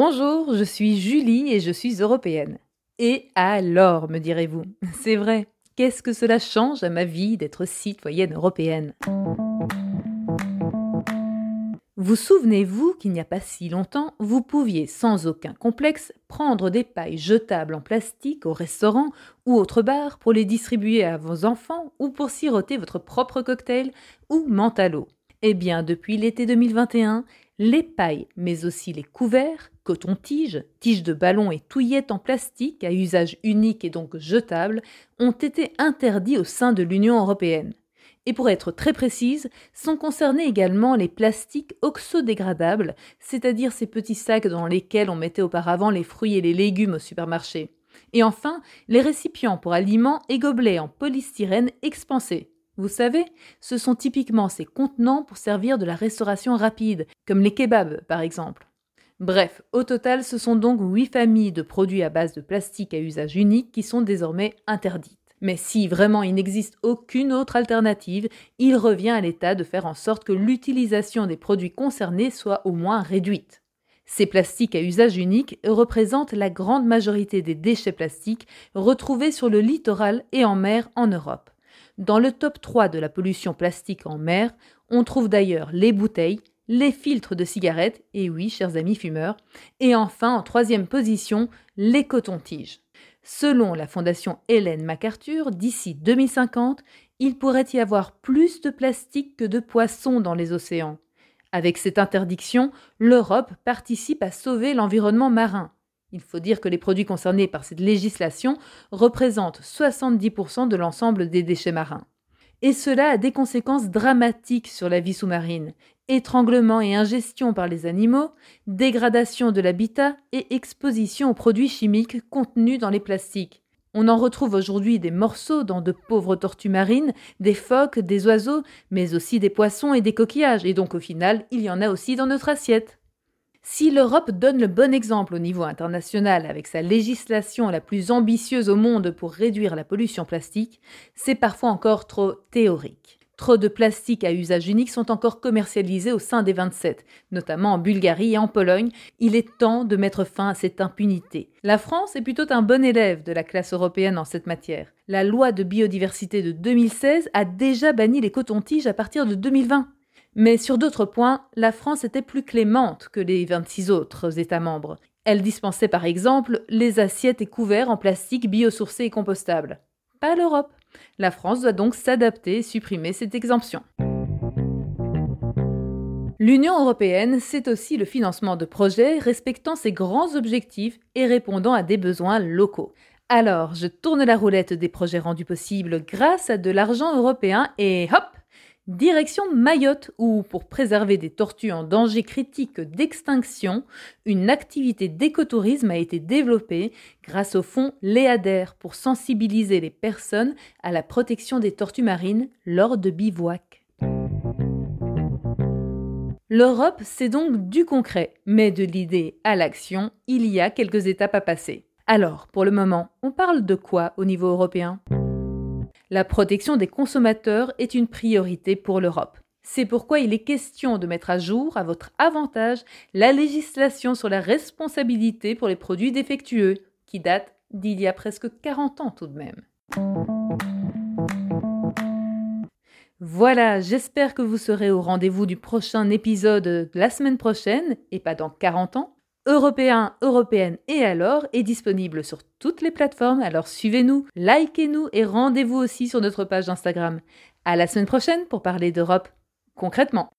Bonjour, je suis Julie et je suis européenne. Et alors, me direz-vous? C'est vrai, qu'est-ce que cela change à ma vie d'être citoyenne européenne? Vous souvenez-vous qu'il n'y a pas si longtemps, vous pouviez sans aucun complexe prendre des pailles jetables en plastique au restaurant ou autre bar pour les distribuer à vos enfants ou pour siroter votre propre cocktail ou l'eau. Eh bien, depuis l'été 2021, les pailles, mais aussi les couverts, coton-tiges, tiges de ballon et touillettes en plastique à usage unique et donc jetable, ont été interdits au sein de l'Union européenne. Et pour être très précise, sont concernés également les plastiques oxodégradables, c'est-à-dire ces petits sacs dans lesquels on mettait auparavant les fruits et les légumes au supermarché. Et enfin, les récipients pour aliments et gobelets en polystyrène expansé. Vous savez, ce sont typiquement ces contenants pour servir de la restauration rapide, comme les kebabs par exemple. Bref, au total, ce sont donc huit familles de produits à base de plastique à usage unique qui sont désormais interdites. Mais si vraiment il n'existe aucune autre alternative, il revient à l'État de faire en sorte que l'utilisation des produits concernés soit au moins réduite. Ces plastiques à usage unique représentent la grande majorité des déchets plastiques retrouvés sur le littoral et en mer en Europe. Dans le top 3 de la pollution plastique en mer, on trouve d'ailleurs les bouteilles, les filtres de cigarettes, et oui, chers amis fumeurs, et enfin en troisième position, les cotons-tiges. Selon la fondation Hélène MacArthur, d'ici 2050, il pourrait y avoir plus de plastique que de poissons dans les océans. Avec cette interdiction, l'Europe participe à sauver l'environnement marin. Il faut dire que les produits concernés par cette législation représentent 70% de l'ensemble des déchets marins. Et cela a des conséquences dramatiques sur la vie sous-marine. Étranglement et ingestion par les animaux, dégradation de l'habitat et exposition aux produits chimiques contenus dans les plastiques. On en retrouve aujourd'hui des morceaux dans de pauvres tortues marines, des phoques, des oiseaux, mais aussi des poissons et des coquillages, et donc au final, il y en a aussi dans notre assiette. Si l'Europe donne le bon exemple au niveau international avec sa législation la plus ambitieuse au monde pour réduire la pollution plastique, c'est parfois encore trop théorique. Trop de plastiques à usage unique sont encore commercialisés au sein des 27, notamment en Bulgarie et en Pologne. Il est temps de mettre fin à cette impunité. La France est plutôt un bon élève de la classe européenne en cette matière. La loi de biodiversité de 2016 a déjà banni les cotons-tiges à partir de 2020. Mais sur d'autres points, la France était plus clémente que les 26 autres États membres. Elle dispensait par exemple les assiettes et couverts en plastique biosourcé et compostable. Pas l'Europe. La France doit donc s'adapter et supprimer cette exemption. L'Union européenne, c'est aussi le financement de projets respectant ses grands objectifs et répondant à des besoins locaux. Alors, je tourne la roulette des projets rendus possibles grâce à de l'argent européen et hop, Direction Mayotte, où, pour préserver des tortues en danger critique d'extinction, une activité d'écotourisme a été développée grâce au fonds Léader pour sensibiliser les personnes à la protection des tortues marines lors de bivouac. L'Europe, c'est donc du concret, mais de l'idée à l'action, il y a quelques étapes à passer. Alors, pour le moment, on parle de quoi au niveau européen? La protection des consommateurs est une priorité pour l'Europe. C'est pourquoi il est question de mettre à jour, à votre avantage, la législation sur la responsabilité pour les produits défectueux, qui date d'il y a presque 40 ans tout de même. Voilà, j'espère que vous serez au rendez-vous du prochain épisode de la semaine prochaine, et pas dans 40 ans européen, européenne et alors est disponible sur toutes les plateformes. Alors suivez-nous, likez-nous et rendez-vous aussi sur notre page Instagram. À la semaine prochaine pour parler d'Europe concrètement.